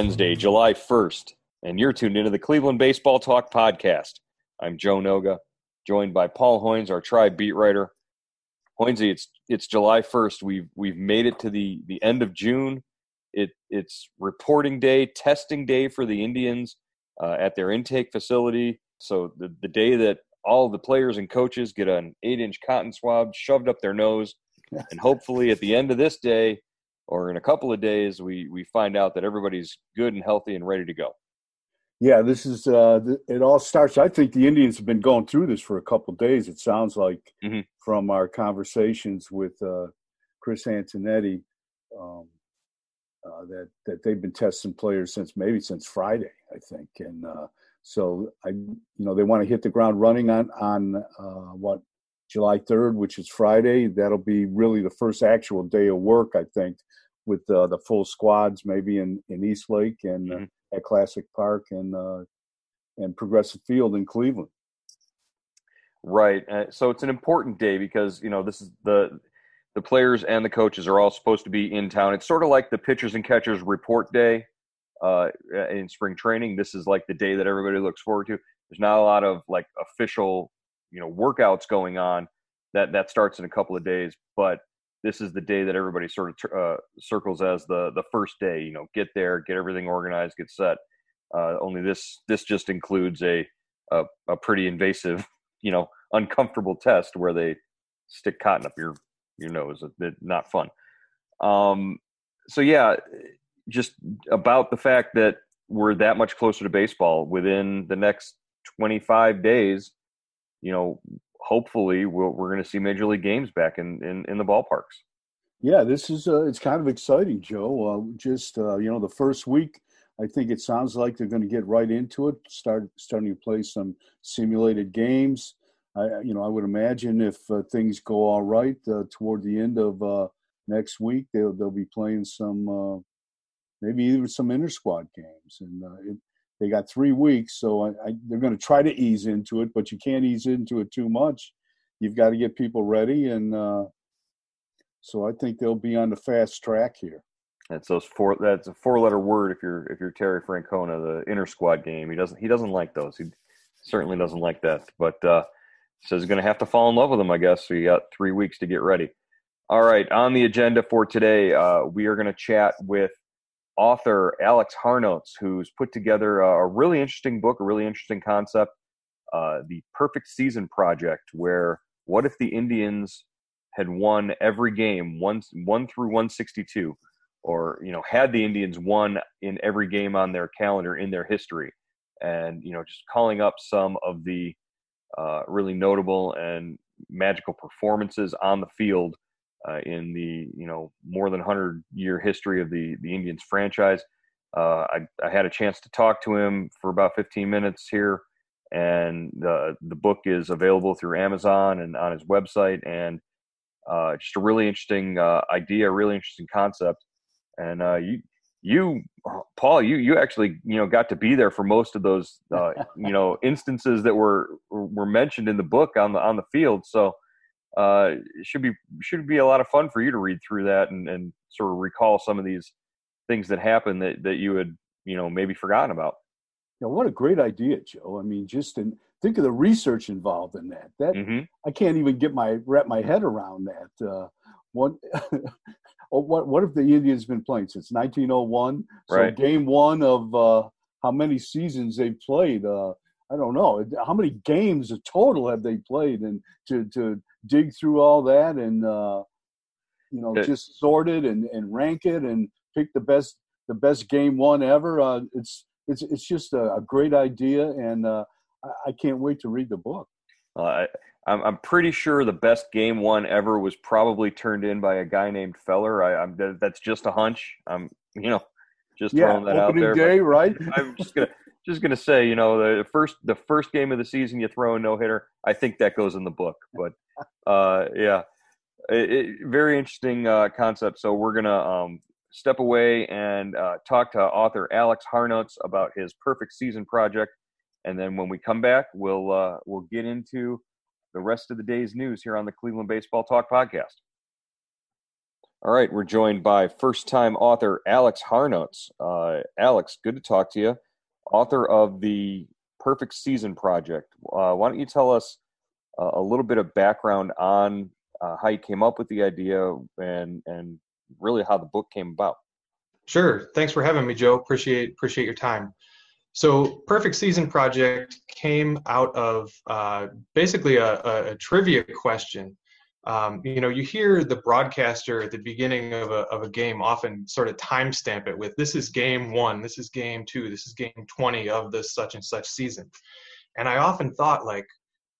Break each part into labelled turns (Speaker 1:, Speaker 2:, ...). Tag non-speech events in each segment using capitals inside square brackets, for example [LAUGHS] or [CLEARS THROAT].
Speaker 1: Wednesday, July 1st, and you're tuned into the Cleveland Baseball Talk podcast. I'm Joe Noga, joined by Paul Hoynes, our tribe beat writer. Hoynesy, it's it's July 1st. We've we've made it to the the end of June. It it's reporting day, testing day for the Indians uh, at their intake facility. So the the day that all the players and coaches get an eight inch cotton swab shoved up their nose, [LAUGHS] and hopefully at the end of this day or in a couple of days, we we find out that everybody's good and healthy and ready to go.
Speaker 2: Yeah, this is uh, it. All starts. I think the Indians have been going through this for a couple of days. It sounds like
Speaker 1: Mhm.
Speaker 2: from our conversations with uh, Chris Antonetti um, uh, that that they've been testing players since maybe since Friday, I think. And uh, so I, you know, they want to hit the ground running on on uh, what July third, which is Friday. That'll be really the first actual day of work, I think, with uh, the full squads, maybe in in East Lake and uh,
Speaker 1: Mhm.
Speaker 2: at Classic Park and uh, and Progressive Field in Cleveland.
Speaker 1: Right. Uh, so it's an important day because you know this is the the players and the coaches are all supposed to be in town. It's sort of like the pitchers and catchers report day uh, in spring training. This is like the day that everybody looks forward to. There's not a lot of like official, you know, workouts going on. That that starts in a couple of days, but this is the day that everybody sort of uh, circles as the the first day. You know, get there, get everything organized, get set. Uh, only this this just includes a, a a pretty invasive, [LAUGHS] you know, uncomfortable test where they stick cotton up your your nose. A not fun. Um, so yeah, just about the fact that we're that much closer to baseball within the next 25 days. You know, hopefully we'll, we're going to see major league games back in, in, in the ballparks.
Speaker 2: Yeah, this is uh, it's kind of exciting, Joe. Uh, just uh, you know, the first week, I think it sounds like they're going to get right into it. Start starting to play some simulated games. I, you know, I would imagine if uh, things go all right uh, toward the end of uh, next week, they'll they'll be playing some maybe even some inter squad games, and it, they got three weeks, so I, I, they're going to try to ease into it, but you can't ease into it too much. You've got to get people ready, and uh, so I think they'll be on the fast track here.
Speaker 1: That's those four. That's a four-letter word. If you're if you're Terry Francona, the inter squad game, he doesn't he doesn't like those. He certainly doesn't like that. But uh, says he's going to have to fall in love with them, I guess. So you got three weeks to get ready. All right, on the agenda for today, uh, we are going to chat with author Alex Harnocz, who's put together a, a really interesting book, a really interesting concept, uh, the Perfect Season Project, where what if the Indians had won every game, one one through 162, or you know had the Indians won in every game on their calendar in their history, and you know just calling up some of the uh, really notable and magical performances on the field uh, in the you know more than 100 year history of the the Indians franchise. Uh, I, I had a chance to talk to him for about 15 minutes here, and the the book is available through Amazon and on his website. And uh, just a really interesting uh, idea, really interesting concept. And uh, you you Paul, you you actually you know got to be there for most of those uh, [LAUGHS] you know instances that were were mentioned in the book on the on the field. So uh, it should be should be a lot of fun for you to read through that and, and sort of recall some of these things that happened that, that you had you know maybe forgotten about.
Speaker 2: know, what a great idea, Joe. I mean, just in, think of the research involved in that. That
Speaker 1: Mhm.
Speaker 2: I can't even get my wrap my head around that. Uh, what, [LAUGHS] oh, what what have the Indians have been playing since 1901? So
Speaker 1: Right.
Speaker 2: game one of uh, how many seasons they've played? Uh, I don't know. How many games total have they played? And to to dig through all that and uh, you know
Speaker 1: It-
Speaker 2: just sort it and, and rank it and pick the best the best game one ever. Uh, it's it's it's just a, a great idea, and uh, I, I can't wait to read the book.
Speaker 1: Uh, I, I'm, I'm pretty sure the best game one ever was probably turned in by a guy named Feller. I, I'm that's just a hunch. I'm you know just
Speaker 2: Yeah,
Speaker 1: throwing that out there.
Speaker 2: day, right?
Speaker 1: I'm just gonna just gonna say, you know, the first the first game of the season, you throw a no hitter. I think that goes in the book, but [LAUGHS] uh, yeah, it, it, very interesting uh, concept. So we're gonna um, step away and uh, talk to author Alex Harnocz about his perfect season project, and then when we come back, we'll uh, we'll get into the rest of the day's news here on the Cleveland Baseball Talk podcast. All right, we're joined by first-time author Alex Harnocz. Uh, Alex, good to talk to you. Author of the Perfect Season Project. Uh, why don't you tell us uh, a little bit of background on uh, how you came up with the idea and and really how the book came about?
Speaker 3: Sure. Thanks for having me, Joe. Appreciate appreciate your time. So, Perfect Season Project came out of uh, basically a, a, a trivia question. Um, you know, you hear the broadcaster at the beginning of a, of a game often sort of timestamp it with this is game one, this is game two, this is game 20 of this such and such season. And I often thought, like,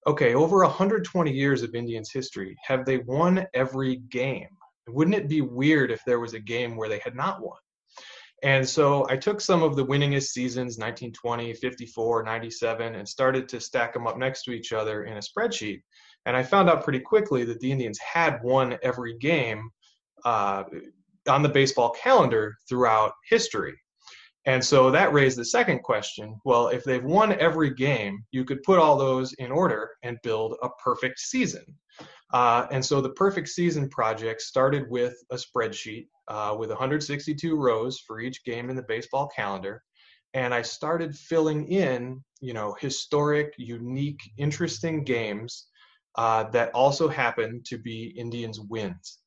Speaker 3: okay, over 120 years of Indians history, have they won every game? Wouldn't it be weird if there was a game where they had not won? And so I took some of the winningest seasons, 1920, 54, 97, and started to stack them up next to each other in a spreadsheet. And I found out pretty quickly that the Indians had won every game uh, on the baseball calendar throughout history. And so that raised the second question well, if they've won every game, you could put all those in order and build a perfect season. Uh, and so the perfect season project started with a spreadsheet uh, with 162 rows for each game in the baseball calendar. And I started filling in, you know, historic, unique, interesting games uh, that also happen to be Indians wins.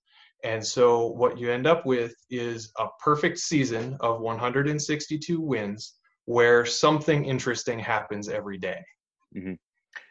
Speaker 3: And so what you end up with is a perfect season of 162 wins where something interesting happens every day.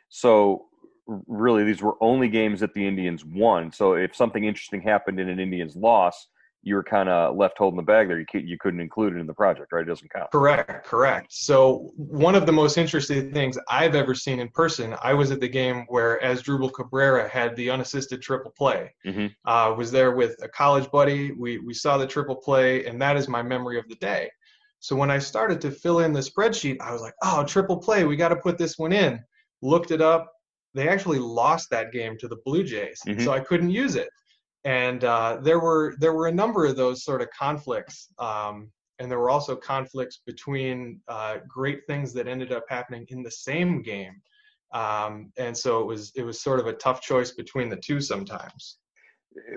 Speaker 1: So really, these were only games that the Indians won. So if something interesting happened in an Indians loss, you were kind of left holding the bag there. You, you couldn't include it in the project, right? It doesn't count.
Speaker 3: Correct, correct. So one of the most interesting things I've ever seen in person, I was at the game where Asdrubal Cabrera had the unassisted triple play.
Speaker 1: Mhm.
Speaker 3: Uh, was there with a college buddy. We we saw the triple play, and that is my memory of the day. So when I started to fill in the spreadsheet, I was like, "Oh, triple play! We got to put this one in." Looked it up. They actually lost that game to the Blue Jays,
Speaker 1: Mhm.
Speaker 3: so I couldn't use it. And uh, there were there were a number of those sort of conflicts. Um, and there were also conflicts between uh, great things that ended up happening in the same game. Um, and so it was it was sort of a tough choice between the two sometimes.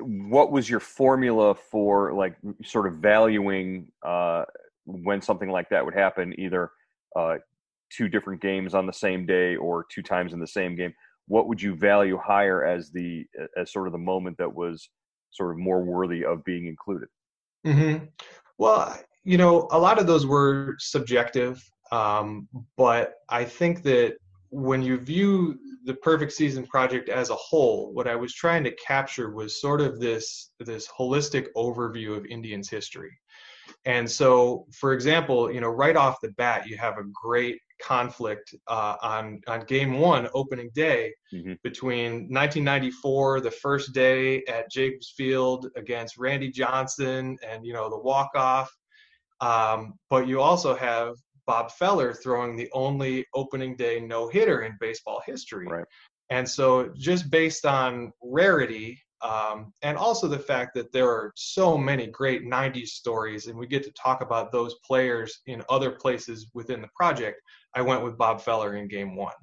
Speaker 1: What was your formula for like sort of valuing uh, when something like that would happen, either uh, two different games on the same day or two times in the same game? What would you value higher as the as sort of the moment that was sort of more worthy of being included?
Speaker 3: hmm Well, you know, a lot of those were subjective, um, but I think that when you view the perfect season project as a whole, what I was trying to capture was sort of this this holistic overview of Indians history. And so, for example, you know, right off the bat, you have a great conflict uh, on on game one, opening day,
Speaker 1: Mhm.
Speaker 3: between 1994, the first day at Jacobs Field against Randy Johnson, and you know the walk off. Um, but you also have Bob Feller throwing the only opening day no hitter in baseball history.
Speaker 1: Right.
Speaker 3: And so, just based on rarity, um, and also the fact that there are so many great 90s stories, and we get to talk about those players in other places within the project, I went with Bob Feller in game one.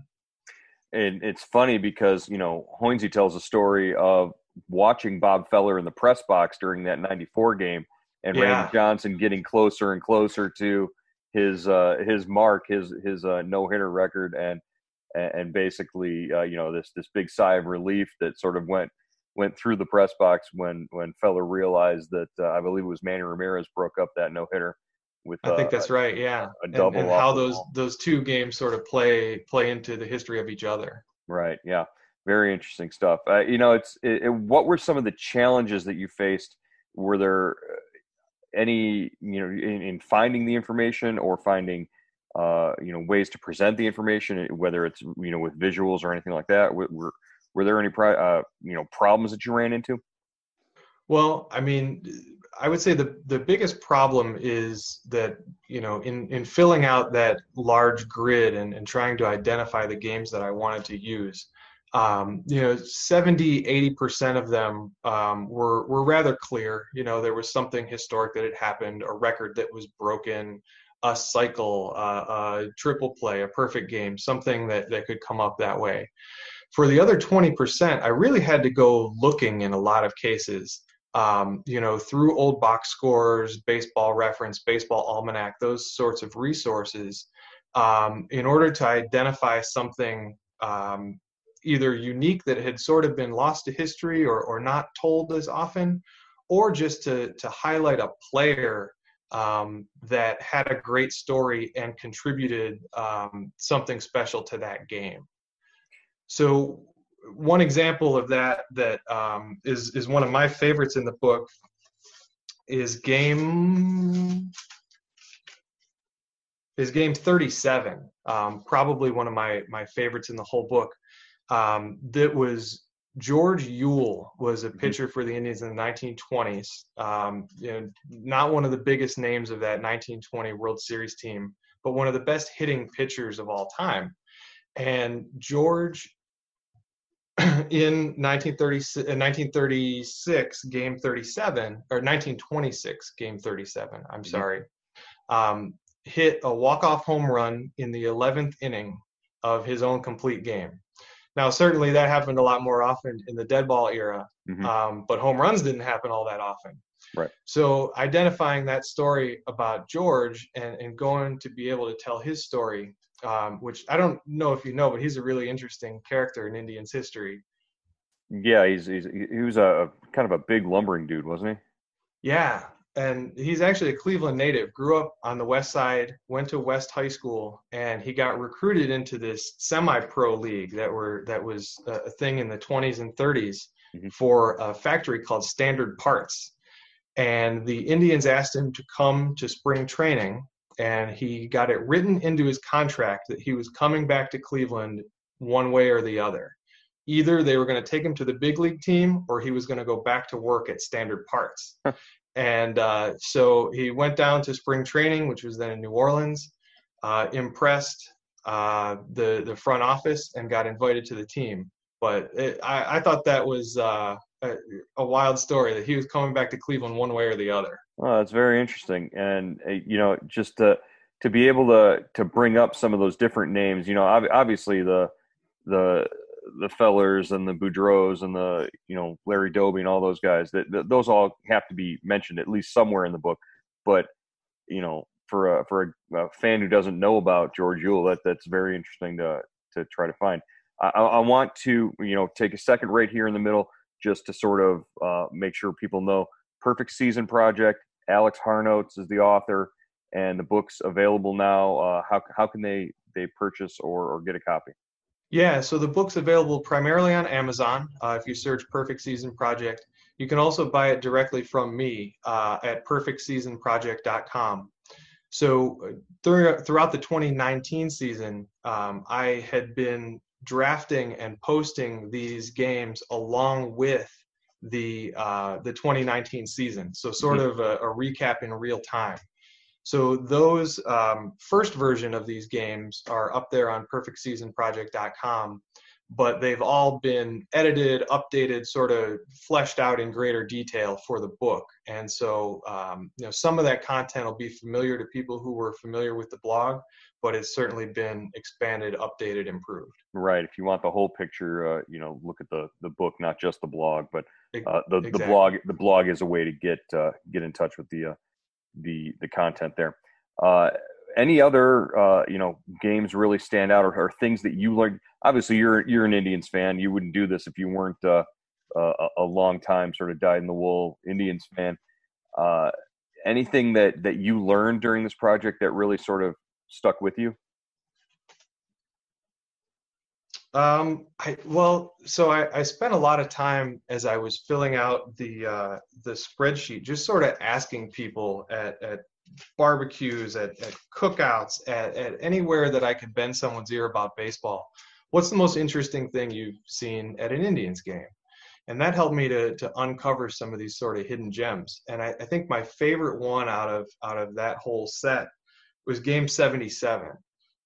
Speaker 1: And it's funny because you know Hoynesy tells a story of watching Bob Feller in the press box during that '94 game, and
Speaker 3: Yeah.
Speaker 1: Randy Johnson getting closer and closer to his uh, his mark, his his uh, no hitter record, and and basically uh, you know this this big sigh of relief that sort of went went through the press box when when Feller realized that uh, I believe it was Manny Ramirez broke up that no hitter with.
Speaker 3: I think that's right. Yeah,
Speaker 1: a double
Speaker 3: and, and how those ball. those two games sort of play play into the history of each other.
Speaker 1: Right. Yeah. Very interesting stuff. Uh, you know, it's it, it, what were some of the challenges that you faced? Were there uh, any you know in, in finding the information or finding uh, you know ways to present the information, whether it's you know with visuals or anything like that? Were were there any uh, you know problems that you ran into?
Speaker 3: Well, I mean, I would say the the biggest problem is that you know in in filling out that large grid and, and trying to identify the games that I wanted to use um, you know 70 80% of them um, were were rather clear you know there was something historic that had happened a record that was broken a cycle uh, a triple play a perfect game something that that could come up that way for the other 20% i really had to go looking in a lot of cases um, you know through old box scores baseball reference baseball almanac those sorts of resources um, in order to identify something um, either unique that had sort of been lost to history or, or not told as often, or just to, to highlight a player um, that had a great story and contributed um, something special to that game. So one example of that that um, is is one of my favorites in the book is game is game 37 um, probably one of my my favorites in the whole book um, that was George Uhle was a mm-hmm. pitcher for the Indians in the 1920s. Um, you know, not one of the biggest names of that 1920 World Series team, but one of the best hitting pitchers of all time. And George, [CLEARS THROAT] in 1936, 1936, game 37, or 1926, game 37, I'm mm-hmm. sorry, um, hit a walk-off home run in the 11th inning of his own complete game. Now, certainly that happened a lot more often in the dead ball era, mm-hmm. um, but home runs didn't happen all that often.
Speaker 1: Right.
Speaker 3: So identifying that story about George and, and going to be able to tell his story, um, which I don't know if you know, but he's a really interesting character in Indians history.
Speaker 1: Yeah, he's, he's he was a kind of a big lumbering dude, wasn't
Speaker 3: he? Yeah, and he's actually a Cleveland native. Grew up on the West Side, went to West High School, and he got recruited into this semi-pro league that were that was a thing in the 20s and 30s mm-hmm. for a factory called Standard Parts. And the Indians asked him to come to spring training, and he got it written into his contract that he was coming back to Cleveland one way or the other. Either they were going to take him to the big league team, or he was going to go back to work at Standard Parts. And uh, so he went down to spring training, which was then in New Orleans, uh, impressed uh, the the front office, and got invited to the team. But it, I, I, thought that was uh, a, a, wild story that he was coming back to Cleveland one way or the other.
Speaker 1: Oh, that's very interesting, and uh, you know, just to to be able to to bring up some of those different names, you know, obviously the the the Fellers and the Boudreaus and the you know Larry Doby and all those guys that, that, those all have to be mentioned at least somewhere in the book. But you know, for a for a, a fan who doesn't know about George Uhle, that that's very interesting to to try to find. I, I, want to you know take a second right here in the middle just to sort of uh, make sure people know Perfect Season Project. Alex Harnocz is the author, and the book's available now. Uh, how how can they they purchase or, or get a copy?
Speaker 3: Yeah, so the book's available primarily on Amazon uh, if you search Perfect Season Project. You can also buy it directly from me uh, at perfectseasonproject.com. So uh, throughout the 2019 season, um, I had been drafting and posting these games along with the uh, the 2019 season. So sort mm-hmm. of a, a recap in real time. So those um, first version of these games are up there on perfectseasonproject.com, but they've all been edited, updated, sort of fleshed out in greater detail for the book. And so, um, you know, some of that content will be familiar to people who were familiar with the blog, but it's certainly been expanded, updated, improved.
Speaker 1: Right. If you want the whole picture, uh, you know, look at the the book, not just the blog, but uh, the exactly. the blog. The blog is a way to get uh, get in touch with the uh, the the content there. Any other uh, you know games really stand out, or, or, things that you learned? Obviously, you're you're an Indians fan. You wouldn't do this if you weren't uh, a, a long time sort of dyed in the wool Indians fan. Uh, anything that that you learned during this project that really sort of stuck with you?
Speaker 3: Um, I, well, so I, I, spent a lot of time as I was filling out the uh, the spreadsheet, just sort of asking people at, at barbecues, at, at cookouts, at, at anywhere that I could bend someone's ear about baseball. What's the most interesting thing you've seen at an Indians game? And that helped me to to uncover some of these sort of hidden gems. And I, I think my favorite one out of out of that whole set was Game 77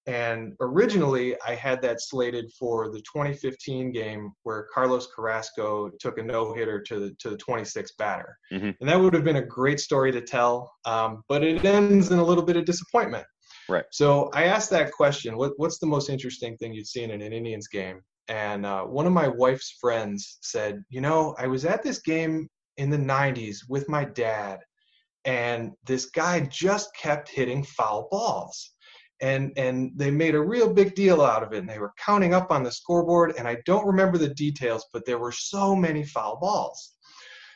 Speaker 3: and originally, I had that slated for the 2015 game where Carlos Carrasco took a no hitter to the to the 26th batter, mm-hmm. and that would have been a great story to tell. Um, but it ends in a little bit of disappointment.
Speaker 1: Right.
Speaker 3: So I asked that question: what, What's the most interesting thing you've seen in an Indians game? And uh, one of my wife's friends said, "You know, I was at this game in the 90s with my dad, and this guy just kept hitting foul balls." And and they made a real big deal out of it and they were counting up on the scoreboard and i don't remember the details but there were so many foul balls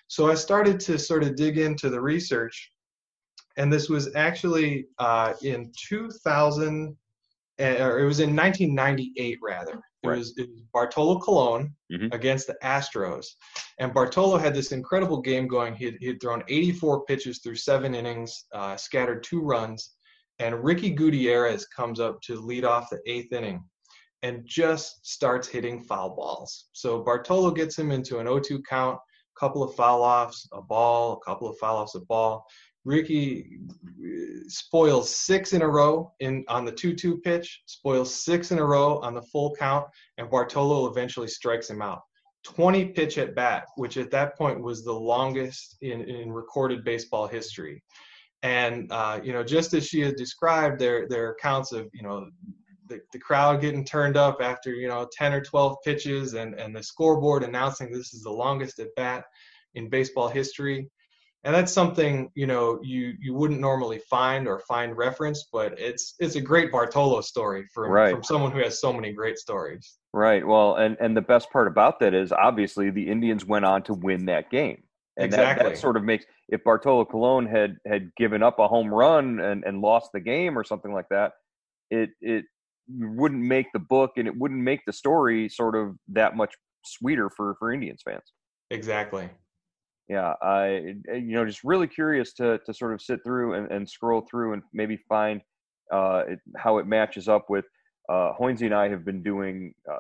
Speaker 3: so i started to sort of dig into the research and this was actually uh, in 2000 eh, or it was in 1998 rather it, right. was, it was bartolo colon mm-hmm. against the astros and bartolo had this incredible game going he had thrown 84 pitches through seven innings uh, scattered two runs and Ricky Gutierrez comes up to lead off the eighth inning and just starts hitting foul balls. So Bartolo gets him into an 0-2 count, a couple of foul offs, a ball, a couple of foul offs, a ball. Ricky uh, spoils six in a row in on the 2-2 pitch, spoils six in a row on the full count, and Bartolo eventually strikes him out. 20 pitch at bat, which at that point was the longest in, in recorded baseball history and uh, you know just as she had described their their accounts of you know the, the crowd getting turned up after you know 10 or 12 pitches and and the scoreboard announcing this is the longest at bat in baseball history. And that's something you know you you wouldn't normally find or find reference but it's it's a great bartolo story from right. from someone who has so many great stories.
Speaker 1: Right. Well and and the best part about that is obviously the indians went on to win that game and exactly. that, that sort of makes if Bartolo Colon had had given up a home run and, and lost the game or something like that, it it wouldn't make the book and it wouldn't make the story sort of that much sweeter for for Indians fans.
Speaker 3: Exactly.
Speaker 1: Yeah, I you know just really curious to to sort of sit through and, and scroll through and maybe find uh, it, how it matches up with uh, Hoynesy and I have been doing uh,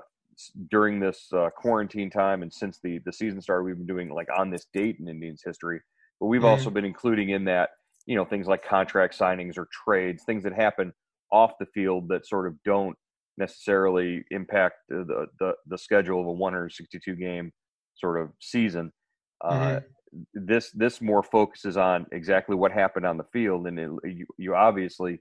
Speaker 1: during this uh, quarantine time and since the the season started, we've been doing like on this date in Indians history. But we've mm-hmm. also been including in that, you know, things like contract signings or trades, things that happen off the field that sort of don't necessarily impact the the, the schedule of a 162 game sort of season. Uh, mm-hmm. Uh, this this more focuses on exactly what happened on the field, and it, you you obviously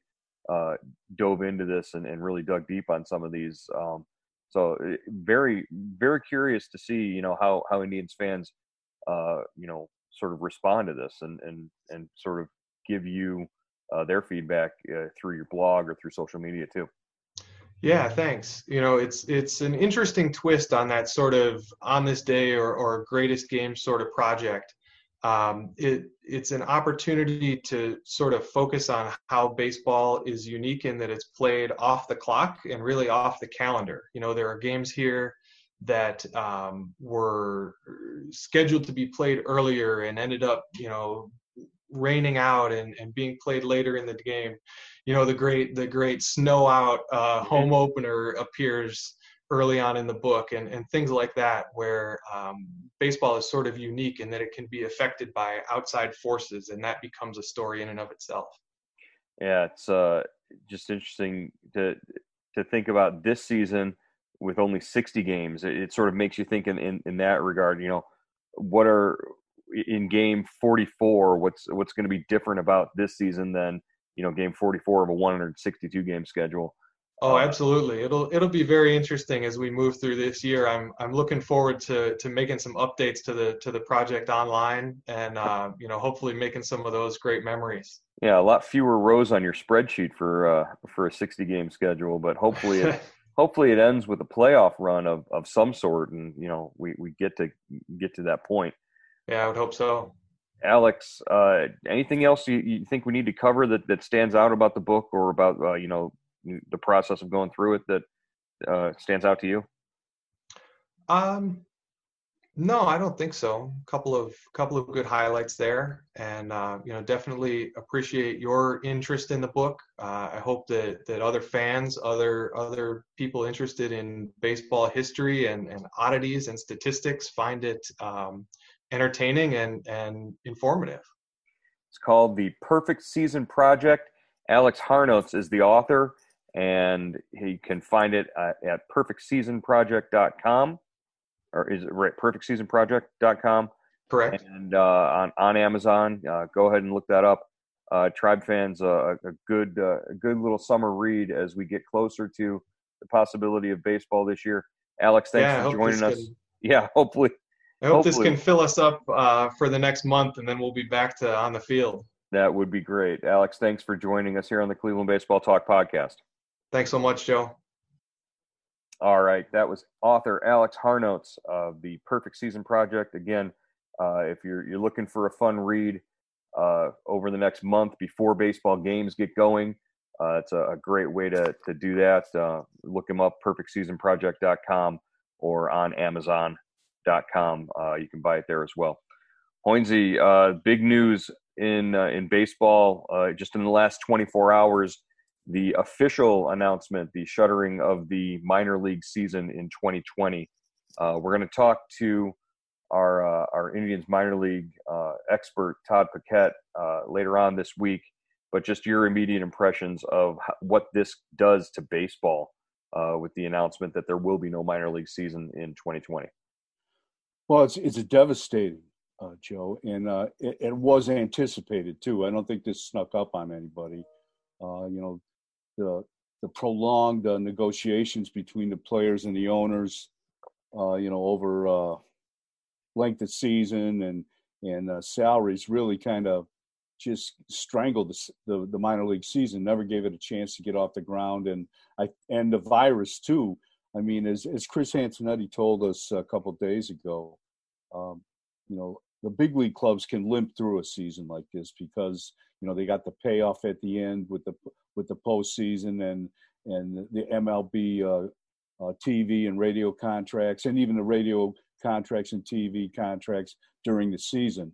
Speaker 1: uh, dove into this and, and really dug deep on some of these. Um, so eh, very, very curious to see, you know, how, how Indians fans, uh, you know, sort of respond to this and, and, and sort of give you uh, their feedback uh, through your blog or through social media too.
Speaker 3: Yeah, thanks. You know, it's it's an interesting twist on that sort of on this day or, or greatest game sort of project um, it, it's an opportunity to sort of focus on how baseball is unique in that it's played off the clock and really off the calendar. You know, there are games here that um, were scheduled to be played earlier and ended up, you know, raining out and, and being played later in the game. You know, the great the great snow out uh, home opener appears early on in the book and, and things like that where um, baseball is sort of unique in that it can be affected by outside forces and that becomes a story in and of itself.
Speaker 1: Yeah it's uh, just interesting to to think about this season with only 60 games. It, it sort of makes you think in, in, in that regard you know what are in game 44 what's what's going to be different about this season than you know game 44 of a 162 game schedule
Speaker 3: Oh, absolutely. It'll it'll be very interesting as we move through this year. I'm I'm looking forward to to making some updates to the to the project online, and uh, you know hopefully making some of those great memories.
Speaker 1: Yeah, a lot fewer rows on your spreadsheet for uh, for a 60 game schedule, but hopefully it [LAUGHS] hopefully it ends with a playoff run of, of some sort, and you know we, we get to get to that point.
Speaker 3: Yeah, I would hope so.
Speaker 1: Alex, uh, anything else you, you, think we need to cover that, that stands out about the book or about uh, you know the process of going through it that uh, stands out to you?
Speaker 3: Um, no, I don't think so. A couple of couple of good highlights there, and uh, you know, definitely appreciate your interest in the book. Uh, I hope that that other fans, other other people interested in baseball history and, and oddities and statistics find it um, entertaining and and informative.
Speaker 1: It's called the Perfect Season Project. Alex Harnocz is the author, and he can find it at, at perfectseasonproject.com or is it right? Perfectseasonproject.com.
Speaker 3: Correct.
Speaker 1: And uh, on on Amazon, uh, go ahead and look that up. Uh, Tribe fans, uh, a good uh, a good little summer read as we get closer to the possibility of baseball this year. Alex, thanks
Speaker 3: yeah,
Speaker 1: for joining us.
Speaker 3: Can,
Speaker 1: yeah, [LAUGHS] hopefully.
Speaker 3: I hope
Speaker 1: hopefully.
Speaker 3: this can fill us up uh, for the next month, and then we'll be back to on the field.
Speaker 1: That would be great. Alex, thanks for joining us here on the Cleveland Baseball Talk podcast.
Speaker 3: Thanks so much, Joe.
Speaker 1: All right, that was author Alex Harnocz of the Perfect Season Project. Again, uh, if you're you're looking for a fun read uh, over the next month before baseball games get going, uh, it's a, a, great way to to do that. Uh, look him up, perfectseasonproject.com or on Amazon.com. Uh, you can buy it there as well. Hoynesy, uh, big news in in baseball just in the last 24 hours the official announcement, the shuttering of the minor league season in 2020. Uh, we're going to talk to our uh, our Indians minor league uh, expert Todd Paquette uh, later on this week. But just your immediate impressions of what this does to baseball uh, with the announcement that there will be no minor league season in 2020.
Speaker 2: Well, it's it's devastating, uh, Joe, and it, it, was anticipated too. I don't think this snuck up on anybody. you know, the the prolonged uh, negotiations between the players and the owners, uh, you know, over uh, length of season and and uh, salaries really kind of just strangled the, the, the minor league season. Never gave it a chance to get off the ground, and I and the virus too. I mean, as as Chris Antonetti told us a couple days ago, um, you know, the big league clubs can limp through a season like this because you know they got the payoff at the end with the with the postseason and and the MLB uh, uh, TV and radio contracts, and even the radio contracts and TV contracts during the season.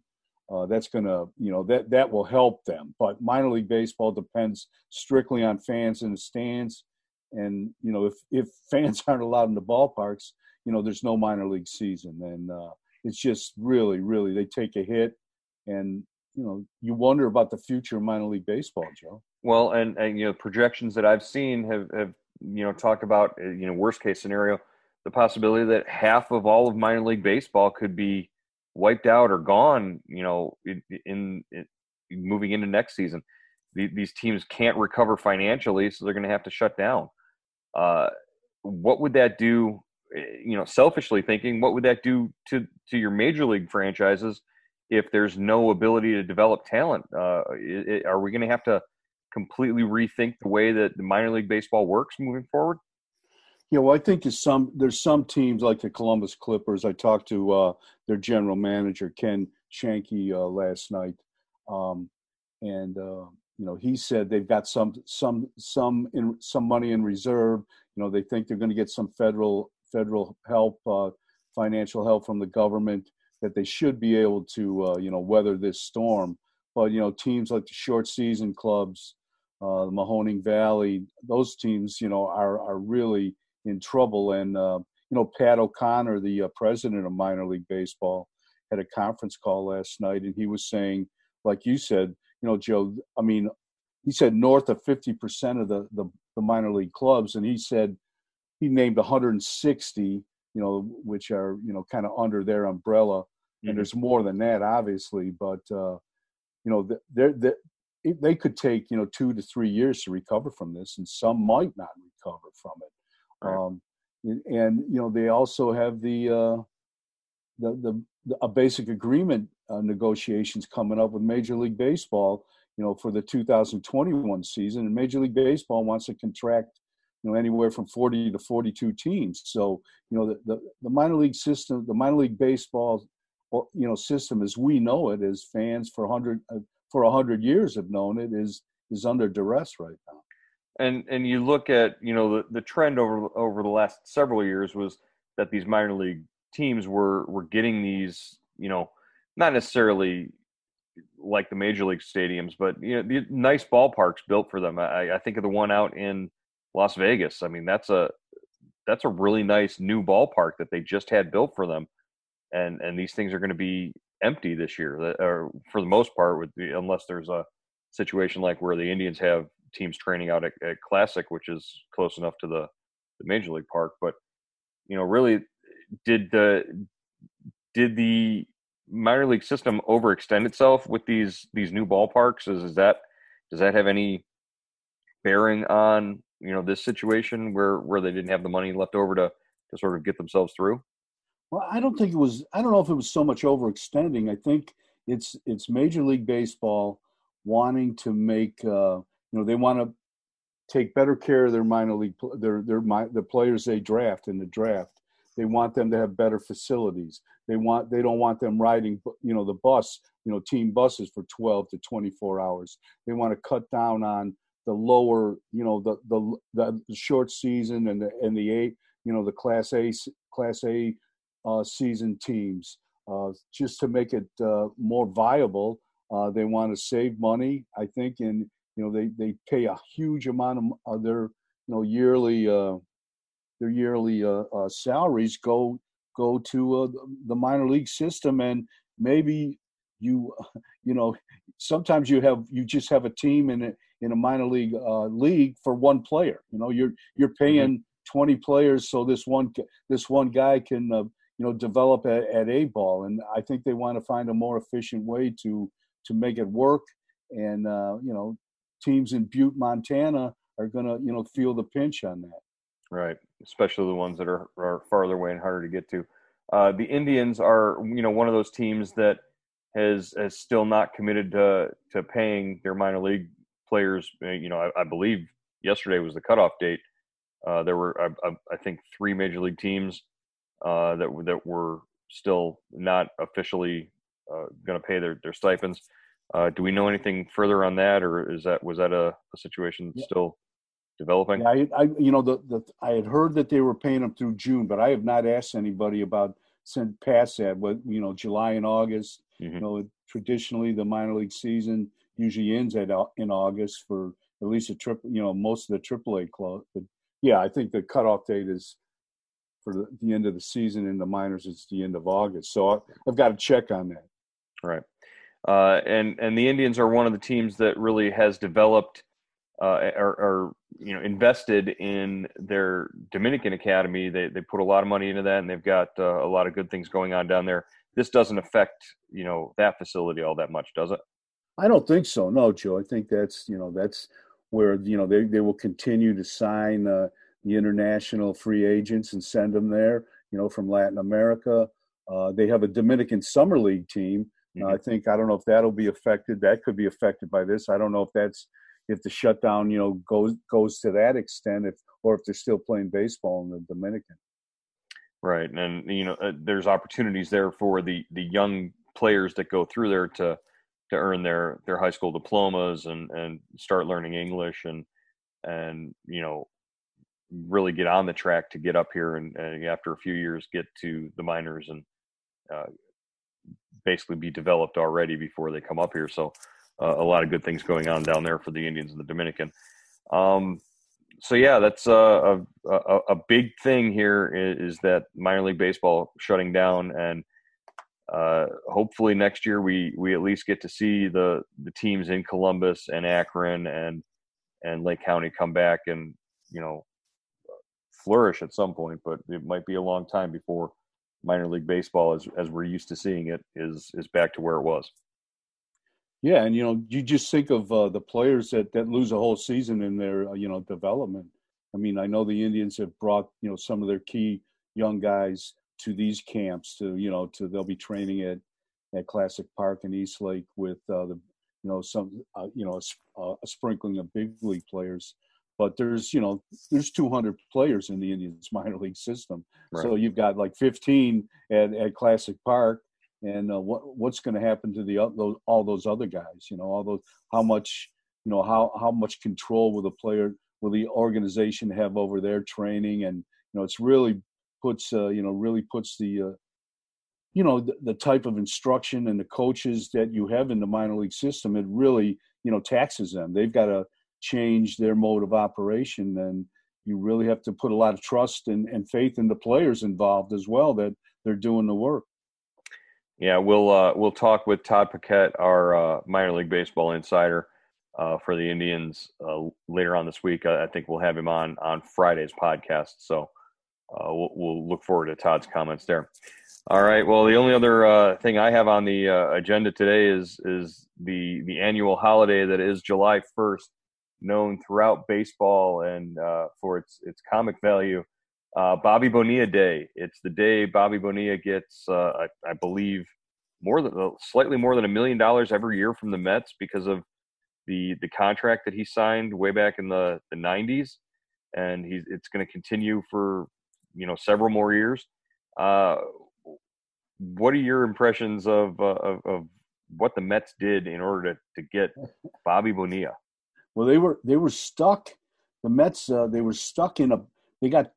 Speaker 2: Uh, that's gonna, you know, that that will help them. But minor league baseball depends strictly on fans in the stands, and you know, if if [LAUGHS] fans aren't allowed in the ballparks, you know, there's no minor league season, and uh, it's just really, really they take a hit, and you know, you wonder about the future of minor league baseball, Joe.
Speaker 1: Well, and and you know, projections that I've seen have have you know talked about uh, you know worst case scenario, the possibility that half of all of minor league baseball could be wiped out or gone. You know, in, in, in moving into next season, the, these teams can't recover financially, so they're going to have to shut down. Uh, what would that do? Eh, you know, selfishly thinking, what would that do to to your major league franchises? If there's no ability to develop talent? Uh, it, are we going to have to completely rethink the way that the minor league baseball works moving forward?
Speaker 2: Yeah, well, I think there's some there's some teams like the Columbus Clippers. I talked to uh, their general manager Ken Schnacke uh, last night, um, and uh, you know he said they've got some some some in some money in reserve. You know they think they're going to get some federal federal help, uh, financial help from the government that they should be able to uh, you know weather this storm. But you know teams like the short season clubs, uh, the Mahoning Valley, those teams you know are are really in trouble. And uh, you know Pat O'Connor, the uh, president of minor league baseball, had a conference call last night, and he was saying, like you said, you know Joe, I mean, he said north of fifty percent of the, the the minor league clubs, and he said he named 160 you know, which are you know kind of under their umbrella mm-hmm. and there's more than that, obviously. But uh, you know, they're, they're, they could take you know two to three years to recover from this, and some might not recover from it. Right. Um, and, you know they also have the uh, the, the, the a basic agreement uh, negotiations coming up with Major League Baseball. You know for the 2021 season, and Major League Baseball wants to contract you know anywhere from 40 to 42 teams. So you know the the, the minor league system, the minor league baseball you know system as we know it as fans for 100 uh, for a hundred years have known it is is under duress right now.
Speaker 1: And and you look at you know the, the trend over over the last several years was that these minor league teams were were getting these you know not necessarily like the major league stadiums, but you know the nice ballparks built for them. I, I think of the one out in Las Vegas. I mean that's a that's a really nice new ballpark that they just had built for them, and and these things are going to be empty this year, or for the most part, with the, unless there's a situation like where the Indians have teams training out at, at Classic, which is close enough to the, the Major League Park. But you know, really, did the did the minor league system overextend itself with these these new ballparks? Is, is that does that have any bearing on you know this situation where where they didn't have the money left over to to sort of get themselves through?
Speaker 2: Well, I don't think it was. I don't know if it was so much overextending. I think it's it's Major League Baseball wanting to make. Uh, you know, they want to take better care of their minor league their their the players they draft in the draft. They want them to have better facilities. They want they don't want them riding you know the bus you know team buses for 12 to 24 hours. They want to cut down on the lower you know the the the short season and the and the eight you know the class A class A uh, season teams uh, just to make it uh, more viable. Uh, they want to save money, I think, and you know they, they pay a huge amount of their you know yearly uh, their yearly uh, salaries go go to the minor league system, and maybe you you know sometimes you have you just have a team in a in a minor league league for one player. You know you're you're mm-hmm. paying. Mm-hmm. 20 players so this one this one guy can uh, you know develop at, at a ball. And i think they want to find a more efficient way to to make it work. And uh, you know teams in butte montana are going to you know feel the pinch on that.
Speaker 1: Right. Especially the ones that are, are farther away and harder to get to. Uh, the indians are you know one of those teams that has has still not committed to to paying their minor league players uh, you know i, I believe yesterday was the cutoff date. Uh, there were I, I, think three major league teams uh, that that were still not officially uh, going to pay their their stipends. Uh, do we know anything further on that, or is that was that a, a situation yeah. still developing?
Speaker 2: Yeah, I, I, you know, the, the I had heard that they were paying them through June, but I have not asked anybody about since past that. But you know, July and August. Mm-hmm. You know, traditionally the minor league season usually ends at in August for at least a triple. You know, most of the AAA club. But yeah, I think the cutoff date is for the, end of the season in the minors it's the end of august. So I, have got to check on that.
Speaker 1: Right. Uh, and and the indians are one of the teams that really has developed uh, you know invested in their dominican academy. They, they put a lot of money into that and they've got uh, a lot of good things going on down there. This doesn't affect you know that facility all that much does it?
Speaker 2: I don't think so. No joe. I think that's you know that's where you know they, they will continue to sign uh, the international free agents and send them there, you know, from Latin America. Uh, they have a Dominican Summer League team. Mm-hmm. Uh, I think I don't know if that'll be affected. That could be affected by this. I don't know if that's if the shutdown, you know, goes goes to that extent, if or if they're still playing baseball in the Dominican.
Speaker 1: Right, and you know, uh, there's opportunities there for the the young players that go through there to to earn their their high school diplomas and and start learning English and and you know really get on the track to get up here and, and after a few years get to the minors and uh, basically be developed already before they come up here. So uh, a lot of good things going on down there for the Indians and the Dominican. Um, so yeah, that's a, a, a big thing here is, is, that minor league baseball shutting down, and uh, hopefully next year we we at least get to see the the teams in Columbus and Akron and and Lake County come back and you know flourish at some point, but it might be a long time before minor league baseball, as as we're used to seeing it, is is back to where it was.
Speaker 2: Yeah, and you know, you just think of uh, the players that that lose a whole season in their uh, you know development. I mean, I know the Indians have brought you know some of their key young guys to these camps to you know to they'll be training at at Classic Park in East Lake with uh, the you know some uh, you know a, uh, a, sprinkling of big league players. But there's you know there's 200 players in the Indians minor league system, right. so you've got like 15 at, at Classic Park, and uh, what what's going to happen to the those, all those other guys? You know all those how much you know how how much control will the player will the organization have over their training and you know it's really puts uh, you know really puts the uh, you know the, the, type of instruction and the coaches that you have in the minor league system it really you know taxes them they've got to change their mode of operation and you really have to put a lot of trust and, and faith in the players involved as well that they're doing the work
Speaker 1: yeah we'll uh, we'll talk with todd paquette our uh, minor league baseball insider uh, for the indians uh, later on this week I, think we'll have him on on friday's podcast so uh, we'll, we'll, look forward to Todd's comments there. All right. Well, the only other uh, thing I have on the agenda today is is the the annual holiday that is July first, known throughout baseball and uh, for its its comic value. Uh, Bobby Bonilla Day. It's the day Bobby Bonilla gets, uh, I, I, believe, more than slightly more than a million dollars every year from the Mets because of the the contract that he signed way back in the the 90s and he's it's going to continue for you know several more years. Uh, what are your impressions of, uh, of, of what the Mets did in order to to get [LAUGHS] Bobby Bonilla?
Speaker 2: Well, they were they were stuck. The Mets uh, they were stuck in a they got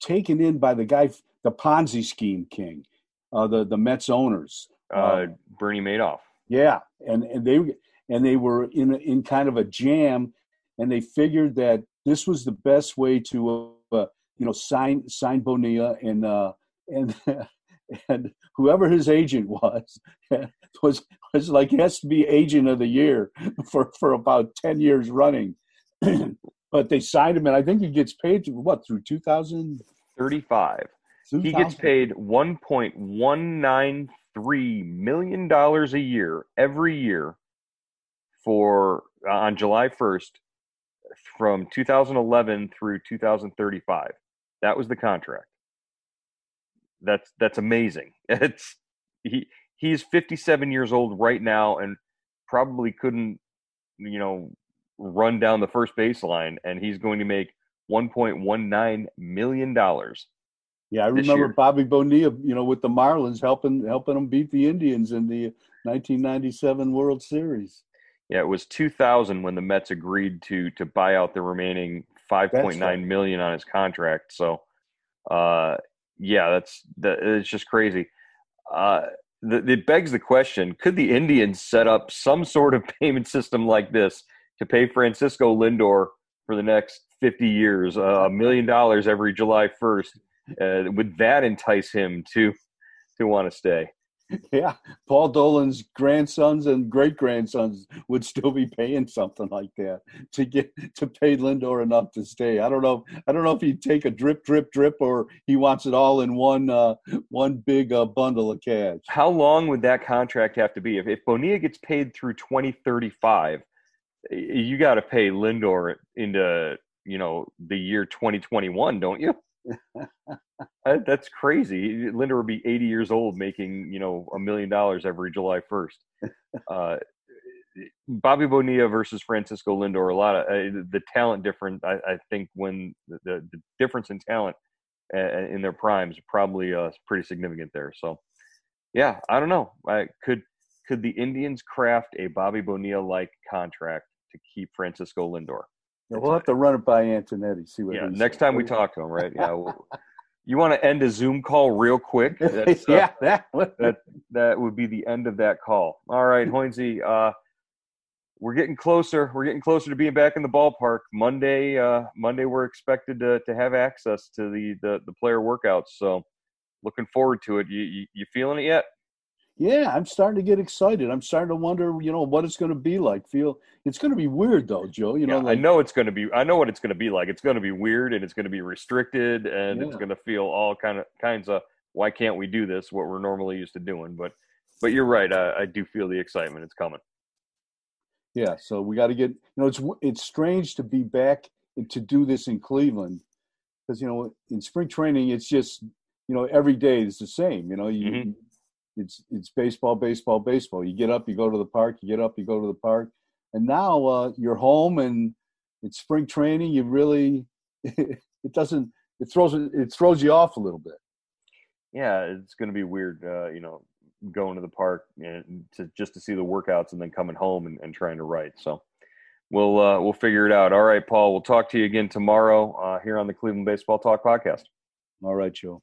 Speaker 2: taken in by the guy the Ponzi scheme king, uh, the the Mets owners,
Speaker 1: uh, uh Bernie Madoff.
Speaker 2: Yeah, and and they and they were in in kind of a jam, and they figured that this was the best way to uh, you know, sign sign Bonilla and uh, and [LAUGHS] [LAUGHS] and whoever his agent was [LAUGHS] was was like has to be agent of the year [LAUGHS] for for about ten years running. [CLEARS THROAT] but they signed him, and I think he gets paid what through two thousand
Speaker 1: thirty five. He gets paid one point one nine three million dollars a year every year for uh, on July first from 2011 through 2035. That was the contract. That's that's amazing. [LAUGHS] It's he he's 57 years old right now and probably couldn't you know run down the first baseline and he's going to make 1.19 million dollars.
Speaker 2: Yeah, I remember year. Bobby Bonilla, you know, with the Marlins helping helping them beat the Indians in the 1997 World Series.
Speaker 1: Yeah, it was 2000 when the Mets agreed to to buy out the remaining five point nine million on his contract. So, uh, yeah, that's that. It's just crazy. Uh, the, it begs the question: Could the Indians set up some sort of [LAUGHS] payment system like this to pay Francisco Lindor for the next fifty years, uh, a million dollars every July first? Uh, would that entice him to to want to stay? [LAUGHS]
Speaker 2: yeah, Paul Dolan's grandsons and great grandsons would still be paying something like that to get to pay Lindor enough to stay. I don't know. I don't know if he'd take a drip, drip, drip, or he wants it all in one uh, one big uh, bundle of cash.
Speaker 1: How long would that contract have to be? If if Bonilla gets paid through twenty thirty five, you got to pay Lindor into you know the year twenty twenty one, don't you? [LAUGHS] That's crazy. Lindor would be 80 years old making, you know, a million dollars every July 1st. [LAUGHS] Uh, Bobby Bonilla versus Francisco Lindor, a lot of uh, the talent difference. I, I think when the, the, the, difference in talent uh, in their primes probably uh, pretty significant there. So, yeah, I don't know. I could could the Indians craft a Bobby Bonilla like contract to keep Francisco Lindor?
Speaker 2: Yeah, we'll have to run it by Antonetti. See what.
Speaker 1: Yeah, next time we talk to him, right? Yeah. We'll, [LAUGHS] you want to end a Zoom call real quick? [LAUGHS]
Speaker 2: Uh, yeah, that
Speaker 1: would. that that would be the end of that call. All right, Hoynesy, uh, we're getting closer. We're getting closer to being back in the ballpark. Monday, uh, Monday, we're expected to to have access to the the, the player workouts. So, looking forward to it. You, you you feeling it yet?
Speaker 2: Yeah, I'm starting to get excited. I'm starting to wonder, you know, what it's going to be like. Feel it's going to be weird though, Joe. You know,
Speaker 1: yeah, like, I know it's going to be. I know what it's going to be like. It's going to be weird and it's going to be restricted and yeah. it's going to feel all kind of kinds of. Why can't we do this? What we're normally used to doing, but but you're right. I, I do feel the excitement. It's coming.
Speaker 2: Yeah, so we got to get. You know, it's it's strange to be back to do this in Cleveland because you know in spring training it's just you know every day is the same. You know, you mm-hmm. It's it's baseball, baseball, baseball. You get up, you go to the park. You get up, you go to the park. And now uh, you're home and it's spring training. You really [LAUGHS] it doesn't it throws it throws you off a little bit.
Speaker 1: Yeah, it's going to be weird. Uh, you know, going to the park and to just to see the workouts and then coming home and, and trying to write. So we'll uh, we'll figure it out. All right, Paul. We'll talk to you again tomorrow uh, here on the Cleveland Baseball Talk podcast.
Speaker 2: All right, Joe.